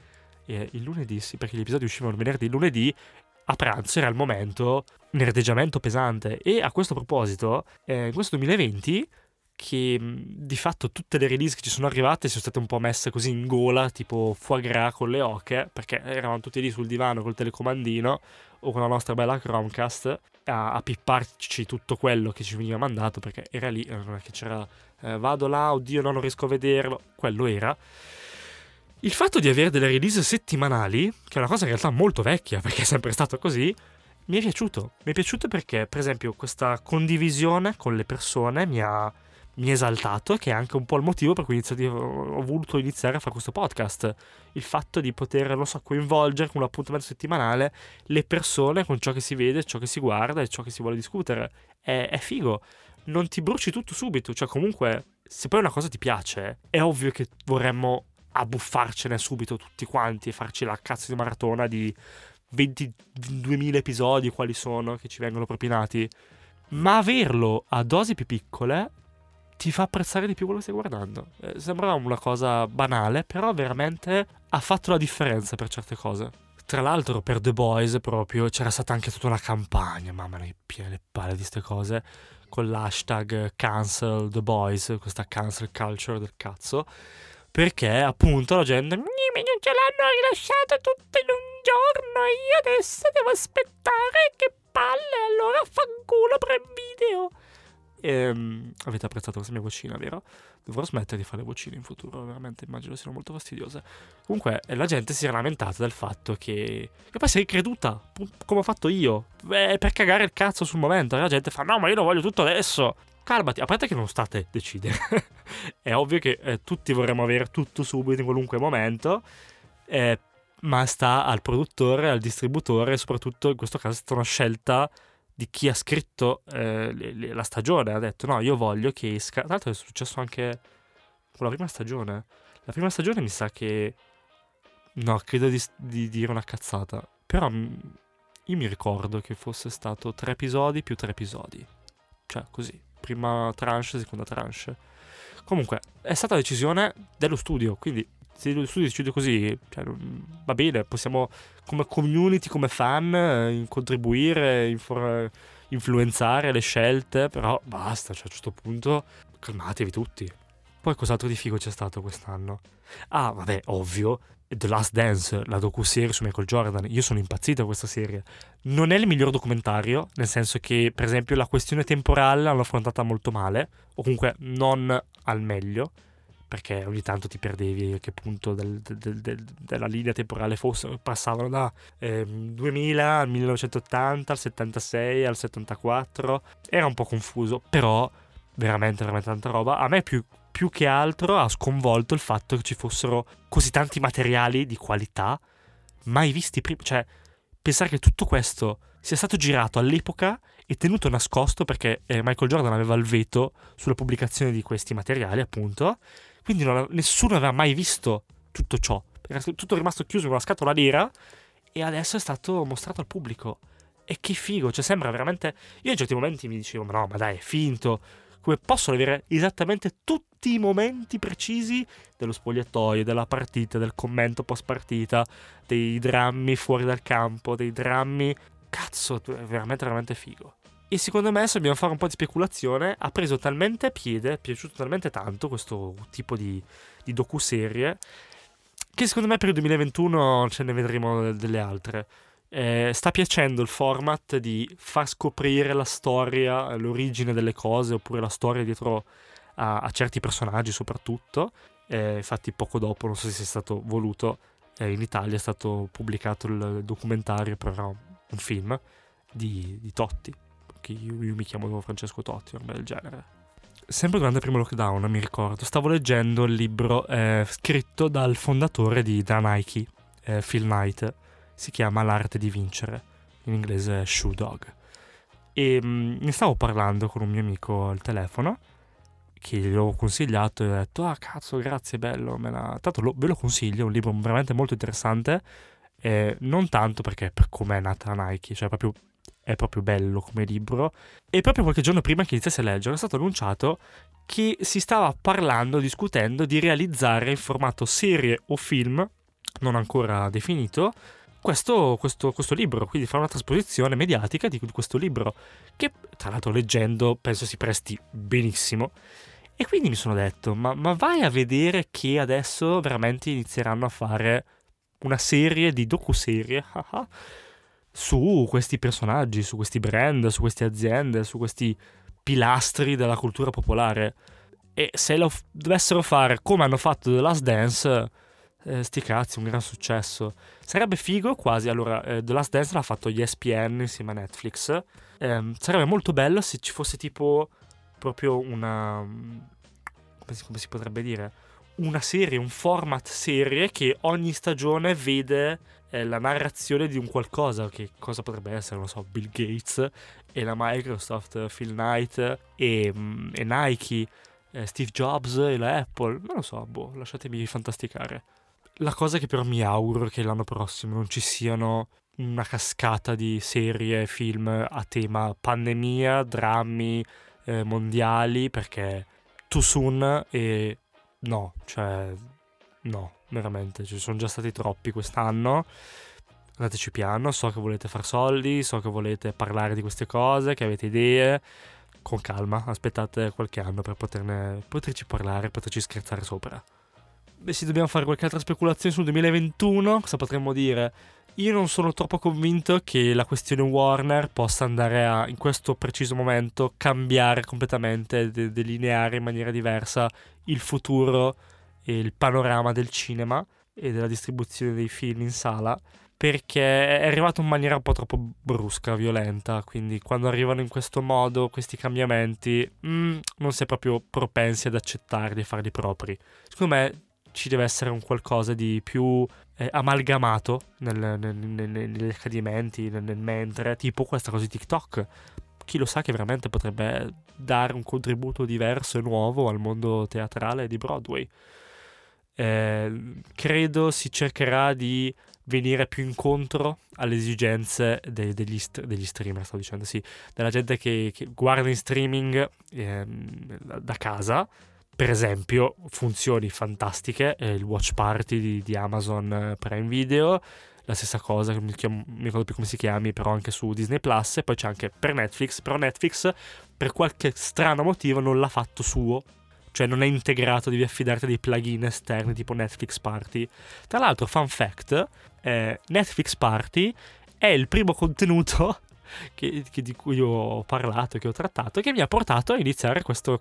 eh, il lunedì sì, perché gli episodi uscivano il venerdì, il lunedì a pranzo era il momento nerdeggiamento pesante. E a questo proposito, eh, in questo 2020 che di fatto tutte le release che ci sono arrivate sono state un po' messe così in gola, tipo foie gras con le oche, perché eravamo tutti lì sul divano col telecomandino o con la nostra bella Chromecast a, a pipparci tutto quello che ci veniva mandato, perché era lì, non è che c'era eh, vado là, oddio no, non riesco a vederlo, quello era. Il fatto di avere delle release settimanali, che è una cosa in realtà molto vecchia, perché è sempre stato così, mi è piaciuto. Mi è piaciuto perché, per esempio, questa condivisione con le persone mi ha, mi esaltato, che è anche un po' il motivo per cui ho voluto iniziare a fare questo podcast. Il fatto di poter, non so, coinvolgere con un appuntamento settimanale le persone con ciò che si vede, ciò che si guarda e ciò che si vuole discutere. È, è figo non ti bruci tutto subito. Cioè, comunque, se poi una cosa ti piace, è ovvio che vorremmo abbuffarcene subito tutti quanti e farci la cazzo di maratona di 22.000 episodi, quali sono, che ci vengono propinati. Ma averlo a dosi più piccole ti fa apprezzare di più quello che stai guardando. Eh, sembra una cosa banale, però veramente ha fatto la differenza per certe cose. Tra l'altro per The Boys proprio c'era stata anche tutta una campagna, mamma mia, piene le palle di queste cose, con l'hashtag cancel The Boys, questa cancel culture del cazzo, perché appunto la gente, "Gnì, ma non ce l'hanno rilasciato tutto in un giorno, io adesso devo aspettare, che palle, allora fanculo Prime Video. Ehm, avete apprezzato questa mia vocina, vero? Dovrò smettere di fare vocine in futuro, veramente immagino siano molto fastidiose. Comunque, eh, la gente si era lamentata del fatto che. che poi sei creduta, come ho fatto io. Beh, per cagare il cazzo sul momento. E la gente fa: No, ma io lo voglio tutto adesso. Calmati, a parte che non state a decidere. È ovvio che eh, tutti vorremmo avere tutto subito in qualunque momento. eh, ma sta al produttore, al distributore e soprattutto in questo caso è stata una scelta di chi ha scritto eh, le- le- la stagione. Ha detto no, io voglio che esca. Tra l'altro è successo anche con la prima stagione. La prima stagione mi sa che... No, credo di, di dire una cazzata. Però mm, io mi ricordo che fosse stato tre episodi più tre episodi. Cioè, così. Prima tranche, seconda tranche. Comunque, è stata decisione dello studio, quindi se lo studio decide così, cioè, va bene, possiamo come community, come fan, eh, contribuire, infor- influenzare le scelte, però basta, cioè a un certo punto calmatevi tutti. Poi cos'altro di figo c'è stato quest'anno? Ah, vabbè, ovvio, The Last Dance, la docu-serie su Michael Jordan. Io sono impazzito da questa serie. Non è il miglior documentario, nel senso che, per esempio, la questione temporale l'hanno affrontata molto male, o comunque non al meglio, perché ogni tanto ti perdevi a che punto del- del- del- della linea temporale fosse, passavano da ehm, 2000 al 1980, al 76, al 74. Era un po' confuso, però veramente, veramente tanta roba. A me più, più che altro ha sconvolto il fatto che ci fossero così tanti materiali di qualità mai visti prima. Cioè, pensare che tutto questo sia stato girato all'epoca e tenuto nascosto perché eh, Michael Jordan aveva il veto sulla pubblicazione di questi materiali, appunto. Quindi non nessuno aveva mai visto tutto ciò. Era tutto rimasto chiuso in una scatola nera e adesso è stato mostrato al pubblico. E che figo, cioè sembra veramente... Io in certi momenti mi dicevo, ma no, ma dai, è finto. Come possono avere esattamente tutti i momenti precisi dello spogliatoio, della partita, del commento post partita, dei drammi fuori dal campo, dei drammi... Cazzo, è veramente, veramente figo. E secondo me, se dobbiamo fare un po' di speculazione, ha preso talmente piede, è piaciuto talmente tanto questo tipo di, di docuserie, che secondo me per il 2021 ce ne vedremo delle altre. Eh, sta piacendo il format di far scoprire la storia, l'origine delle cose, oppure la storia dietro a, a certi personaggi soprattutto. Eh, infatti poco dopo, non so se sia stato voluto, eh, in Italia è stato pubblicato il documentario, però un film di, di Totti, io, io mi chiamo Francesco Totti, roba del genere. Sempre durante il primo lockdown, mi ricordo, stavo leggendo il libro eh, scritto dal fondatore di da Nike, eh, Phil Knight, si chiama L'arte di vincere, in inglese Shoe Dog. E mm, ne stavo parlando con un mio amico al telefono, che gli ho consigliato e ho detto, ah cazzo, grazie, bello, me la... Tanto lo- ve lo consiglio, è un libro veramente molto interessante, eh, non tanto perché per come è nata Nike, cioè proprio è proprio bello come libro. E proprio qualche giorno prima che iniziasse a leggere è stato annunciato che si stava parlando, discutendo di realizzare in formato serie o film, non ancora definito, questo, questo, questo libro, quindi fare una trasposizione mediatica di questo libro, che tra l'altro leggendo penso si presti benissimo. E quindi mi sono detto, ma, ma vai a vedere che adesso veramente inizieranno a fare una serie di docuserie haha, su questi personaggi, su questi brand, su queste aziende, su questi pilastri della cultura popolare. E se lo f- dovessero fare come hanno fatto The Last Dance, eh, sti cazzi, un gran successo. Sarebbe figo quasi. Allora, eh, The Last Dance l'ha fatto ESPN insieme a Netflix. Ehm, sarebbe molto bello se ci fosse tipo proprio una. Come si, come si potrebbe dire? Una serie, un format serie che ogni stagione vede eh, la narrazione di un qualcosa. Che cosa potrebbe essere? Non so, Bill Gates e la Microsoft, Phil Knight e, mm, e Nike, eh, Steve Jobs e la Apple. Non lo so, boh, lasciatemi fantasticare. La cosa che però mi auguro è che l'anno prossimo non ci siano una cascata di serie, film a tema pandemia, drammi eh, mondiali, perché too soon e no, cioè no, veramente, ci sono già stati troppi quest'anno. Andateci piano, so che volete far soldi, so che volete parlare di queste cose, che avete idee. Con calma, aspettate qualche anno per poterne, poterci parlare, poterci scherzare sopra. Beh, se dobbiamo fare qualche altra speculazione sul 2021, cosa potremmo dire? Io non sono troppo convinto che la questione Warner possa andare a, in questo preciso momento, cambiare completamente, de- delineare in maniera diversa il futuro e il panorama del cinema e della distribuzione dei film in sala perché è arrivato in maniera un po' troppo brusca, violenta, quindi quando arrivano in questo modo questi cambiamenti mm, non si è proprio propensi ad accettarli e farli propri. Secondo me ci deve essere un qualcosa di più eh, amalgamato nel, nel, nel, negli accadimenti, nel, mentre, tipo questa cosa di TikTok. Chi lo sa che veramente potrebbe dare un contributo diverso e nuovo al mondo teatrale di Broadway. Eh, credo si cercherà di venire più incontro alle esigenze de- degli, st- degli, streamer, sto dicendo, sì, della gente che, che guarda in streaming eh, da casa. Per esempio, funzioni fantastiche, eh, il watch party di, di, Amazon Prime Video, la stessa cosa, non mi, chiamo, mi ricordo più come si chiami, però anche su Disney Plus, e poi c'è anche per Netflix, però Netflix per qualche strano motivo non l'ha fatto suo, cioè non è integrato, devi affidarti a dei plugin esterni tipo Netflix Party. Tra l'altro, fun fact, eh, Netflix Party è il primo contenuto che, che di cui ho parlato, che ho trattato, che mi ha portato a iniziare questa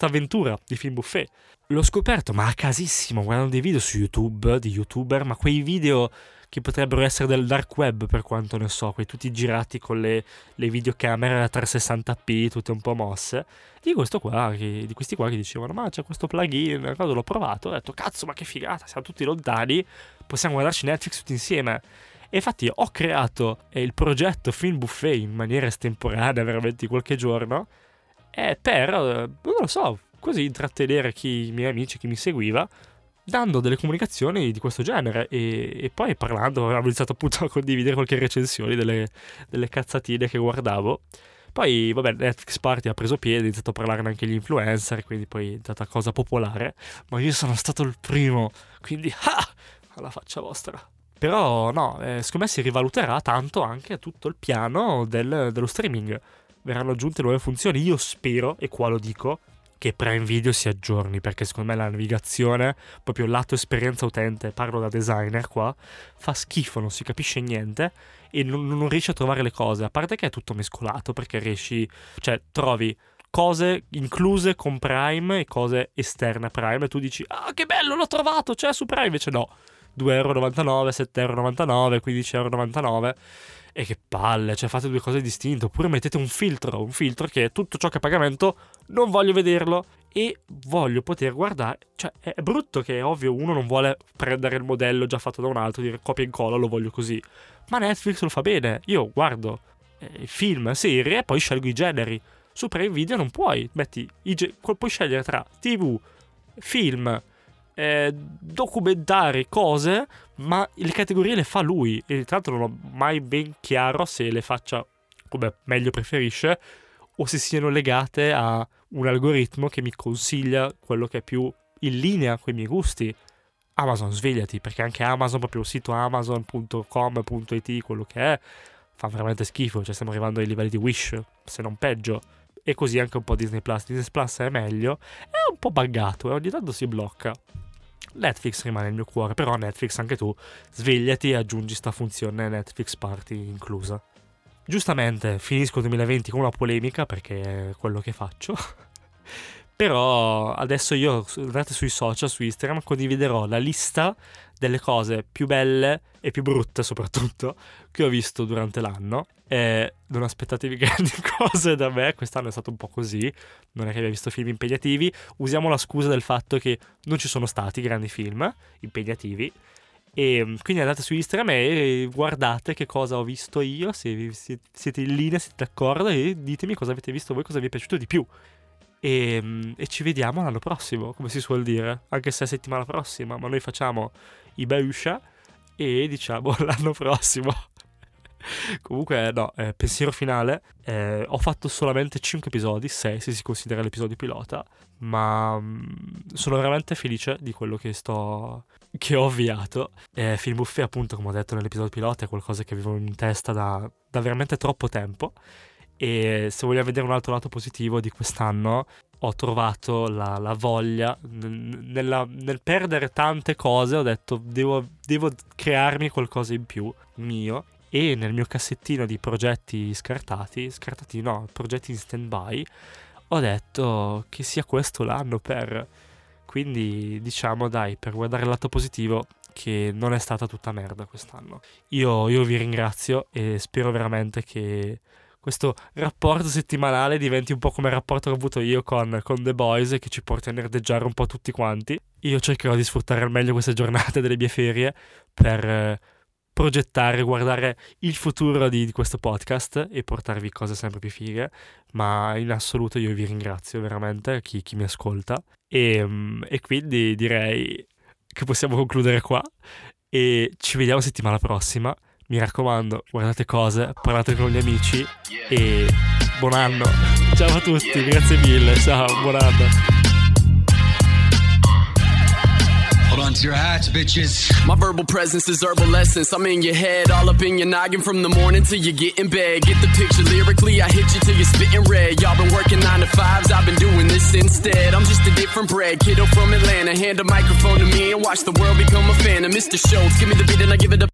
avventura di film buffet. L'ho scoperto, ma a casissimo, guardando dei video su YouTube, di youtuber, ma quei video che potrebbero essere del dark web per quanto ne so, quei tutti girati con le, le videocamere a 360p, tutte un po' mosse, di qua, che, di questi qua che dicevano, ma c'è questo plugin, quando l'ho provato, ho detto, cazzo, ma che figata, siamo tutti lontani, possiamo guardarci Netflix tutti insieme. E infatti ho creato eh, il progetto Film Buffet in maniera estemporanea, veramente qualche giorno, per, eh, non lo so, così intrattenere chi, i miei amici, chi mi seguiva, dando delle comunicazioni di questo genere e, e poi parlando avevo iniziato appunto a condividere qualche recensione delle, delle cazzatine che guardavo poi, vabbè, Netflix Party ha preso piede, ha iniziato a parlarne anche gli influencer, quindi poi è diventata cosa popolare. Ma io sono stato il primo, quindi, ah, alla faccia vostra. Però, no, eh, secondo me si rivaluterà tanto anche tutto il piano del, dello streaming. Verranno aggiunte nuove funzioni. Io spero, e qua lo dico, che Prime Video si aggiorni perché secondo me la navigazione, proprio lato esperienza utente, parlo da designer qua, fa schifo, non si capisce niente e non, non riesci a trovare le cose, a parte che è tutto mescolato perché riesci, cioè trovi cose incluse con Prime e cose esterne a Prime e tu dici ah che bello l'ho trovato, c'è cioè, su Prime, invece no, 2,99€, 7,99€, 15,99€ e che palle, cioè fate due cose distinte. Oppure mettete un filtro, un filtro che è tutto ciò che è pagamento, non voglio vederlo e voglio poter guardare. Cioè è brutto che è ovvio uno non vuole prendere il modello già fatto da un altro, dire copia e incolla, lo voglio così. Ma Netflix lo fa bene. Io guardo eh, film, serie e poi scelgo i generi. Su Prime Video non puoi, metti, ge- puoi scegliere tra TV, film, eh, documentare cose, ma le categorie le fa lui. E tra l'altro non ho mai ben chiaro se le faccia come meglio preferisce o se siano legate a un algoritmo che mi consiglia quello che è più in linea con i miei gusti. Amazon, svegliati, perché anche Amazon, proprio il sito amazon.com.it, quello che è, fa veramente schifo. Cioè, stiamo arrivando ai livelli di Wish, se non peggio. E così anche un po' Disney Plus. Disney Plus è meglio, è un po' buggato e ogni tanto si blocca. Netflix rimane il mio cuore, però Netflix anche tu svegliati e aggiungi sta funzione Netflix Party inclusa. Giustamente finisco il 2020 con una polemica perché è quello che faccio. Però adesso io andate sui social, su Instagram, condividerò la lista delle cose più belle e più brutte soprattutto che ho visto durante l'anno. E non aspettatevi grandi cose da me, quest'anno è stato un po' così, non è che abbia visto film impegnativi, usiamo la scusa del fatto che non ci sono stati grandi film impegnativi. E mm, quindi andate su Instagram e guardate che cosa ho visto io, se siete in linea, siete d'accordo e ditemi cosa avete visto voi, cosa vi è piaciuto di più. E, mm, e, ci vediamo l'anno prossimo, come si suol dire, anche se è settimana prossima, ma noi facciamo i Beusha e diciamo l'anno prossimo. Comunque, no, eh, pensiero finale. eh, ho fatto solamente 5 episodi, 6 se si considera l'episodio pilota, ma mm, sono veramente felice di quello che sto... che ho avviato. Eh, Film Buffet, appunto, come ho detto nell'episodio pilota, è qualcosa che avevo in testa da, da veramente troppo tempo. E se vogliamo vedere un altro lato positivo di quest'anno, ho trovato la, la voglia n- nella- nel perdere tante cose. Ho detto devo, devo crearmi qualcosa in più mio. E nel mio cassettino di progetti scartati, scartati no, progetti in stand by, ho detto che sia questo l'anno per. Quindi diciamo dai, per guardare il lato positivo, che non è stata tutta merda quest'anno. Io, io vi ringrazio e spero veramente che questo rapporto settimanale diventi un po' come il rapporto che ho avuto io con, con The Boys che ci porti a nerdeggiare un po' tutti quanti. Io cercherò di sfruttare al meglio queste giornate delle mie ferie per eh, progettare, guardare il futuro di, di questo podcast e portarvi cose sempre più fighe. Ma in assoluto io vi ringrazio veramente chi, chi mi ascolta. E, mm, e quindi direi che possiamo concludere qua. E ci vediamo settimana prossima. Mi raccomando, guardate cose, parlate con gli amici e buon anno. Ciao a tutti, grazie mille. Ciao, buon anno. Hold on to your hats, bitches. My verbal presence is herbal essence. I'm in your head, all up in your noggin from the morning till you get in bed. Get the picture lyrically, I hit you till you're spitting red. Y'all been working nine to fives, I've been doing this instead. I'm just a different bread, kiddo from Atlanta. Hand a microphone to me and watch the world become a fan of Mr. Schultz. Give me the beat and I give it a